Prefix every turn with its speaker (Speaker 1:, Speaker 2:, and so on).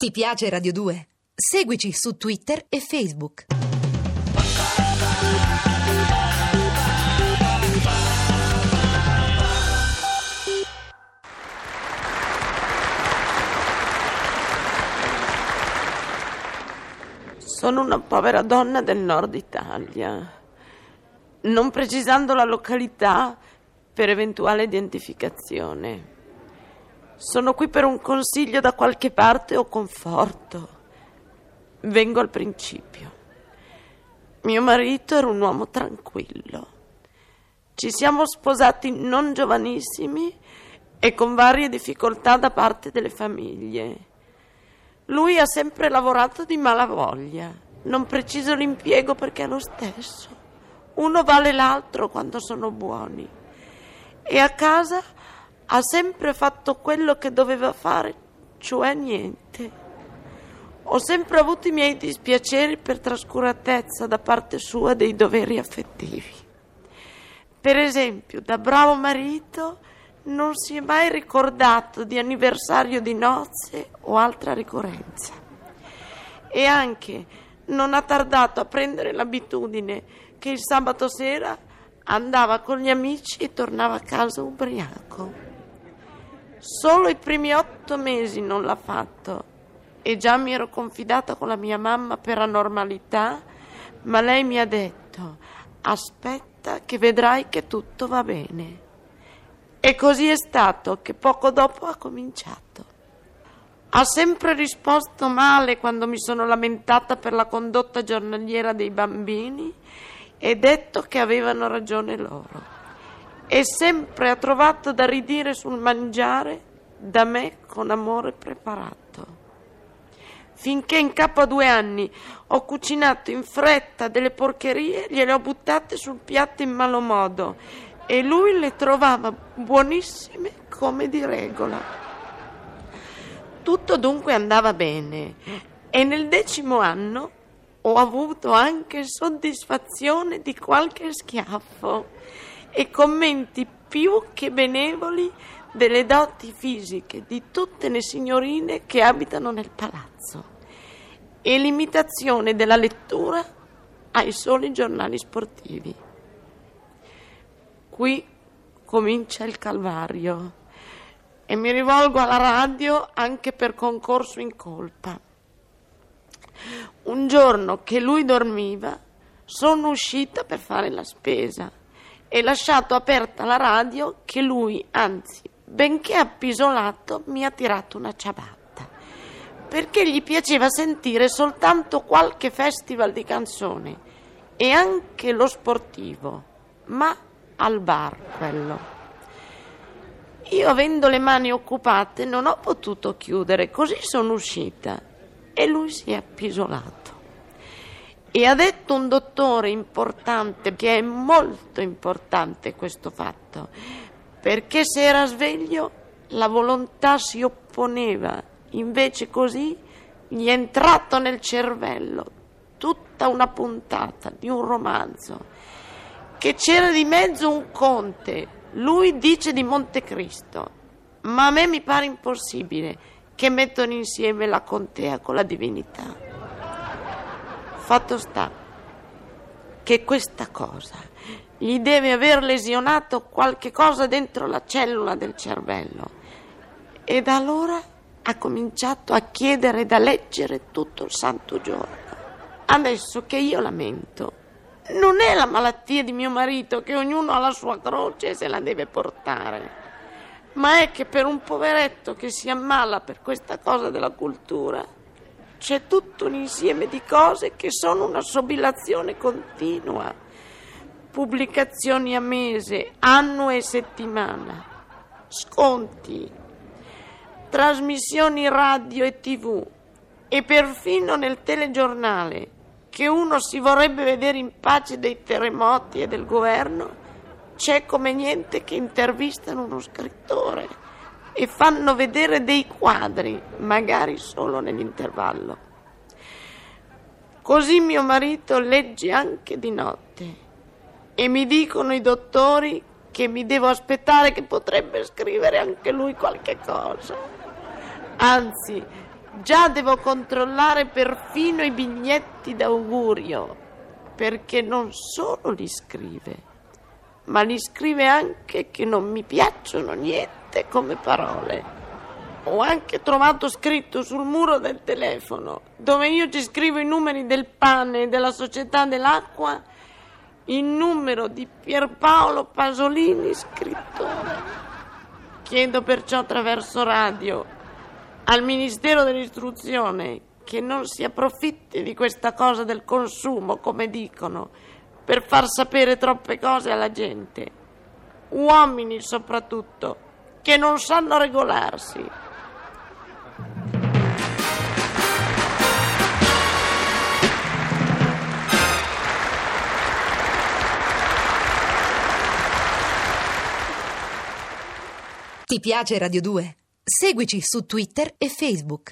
Speaker 1: Ti piace Radio 2? Seguici su Twitter e Facebook.
Speaker 2: Sono una povera donna del nord Italia, non precisando la località per eventuale identificazione. Sono qui per un consiglio da qualche parte o conforto. Vengo al principio. Mio marito era un uomo tranquillo. Ci siamo sposati non giovanissimi e con varie difficoltà da parte delle famiglie. Lui ha sempre lavorato di malavoglia. Non preciso l'impiego perché è lo stesso. Uno vale l'altro quando sono buoni. E a casa ha sempre fatto quello che doveva fare, cioè niente. Ho sempre avuto i miei dispiaceri per trascuratezza da parte sua dei doveri affettivi. Per esempio, da bravo marito non si è mai ricordato di anniversario di nozze o altra ricorrenza. E anche non ha tardato a prendere l'abitudine che il sabato sera andava con gli amici e tornava a casa ubriaco. Solo i primi otto mesi non l'ha fatto e già mi ero confidata con la mia mamma per anormalità, ma lei mi ha detto aspetta che vedrai che tutto va bene. E così è stato che poco dopo ha cominciato. Ha sempre risposto male quando mi sono lamentata per la condotta giornaliera dei bambini e detto che avevano ragione loro e sempre ha trovato da ridire sul mangiare da me con amore preparato. Finché in capo a due anni ho cucinato in fretta delle porcherie, gliele ho buttate sul piatto in malo modo e lui le trovava buonissime come di regola. Tutto dunque andava bene e nel decimo anno ho avuto anche soddisfazione di qualche schiaffo e commenti più che benevoli delle doti fisiche di tutte le signorine che abitano nel palazzo e l'imitazione della lettura ai soli giornali sportivi. Qui comincia il calvario e mi rivolgo alla radio anche per concorso in colpa. Un giorno che lui dormiva, sono uscita per fare la spesa e lasciato aperta la radio che lui, anzi, benché appisolato, mi ha tirato una ciabatta, perché gli piaceva sentire soltanto qualche festival di canzone e anche lo sportivo, ma al bar quello. Io avendo le mani occupate non ho potuto chiudere, così sono uscita e lui si è appisolato. E ha detto un dottore importante, che è molto importante questo fatto, perché se era sveglio la volontà si opponeva, invece così gli è entrato nel cervello tutta una puntata di un romanzo, che c'era di mezzo un conte, lui dice di Montecristo, ma a me mi pare impossibile che mettano insieme la contea con la divinità. Fatto sta che questa cosa gli deve aver lesionato qualche cosa dentro la cellula del cervello e da allora ha cominciato a chiedere da leggere tutto il santo giorno. Adesso che io lamento, non è la malattia di mio marito che ognuno ha la sua croce e se la deve portare, ma è che per un poveretto che si ammala per questa cosa della cultura, c'è tutto un insieme di cose che sono una sobilazione continua. Pubblicazioni a mese, anno e settimana, sconti, trasmissioni radio e tv e perfino nel telegiornale che uno si vorrebbe vedere in pace dei terremoti e del governo, c'è come niente che intervistano uno scrittore e fanno vedere dei quadri, magari solo nell'intervallo. Così mio marito legge anche di notte e mi dicono i dottori che mi devo aspettare che potrebbe scrivere anche lui qualche cosa. Anzi, Già devo controllare perfino i biglietti d'augurio, perché non solo li scrive, ma li scrive anche che non mi piacciono niente come parole. Ho anche trovato scritto sul muro del telefono, dove io ci scrivo i numeri del pane e della società dell'acqua, il numero di Pierpaolo Pasolini, scrittore. Chiedo perciò attraverso radio al Ministero dell'Istruzione che non si approfitti di questa cosa del consumo, come dicono, per far sapere troppe cose alla gente. Uomini soprattutto, che non sanno regolarsi.
Speaker 1: Ti piace Radio 2? Seguici su Twitter e Facebook.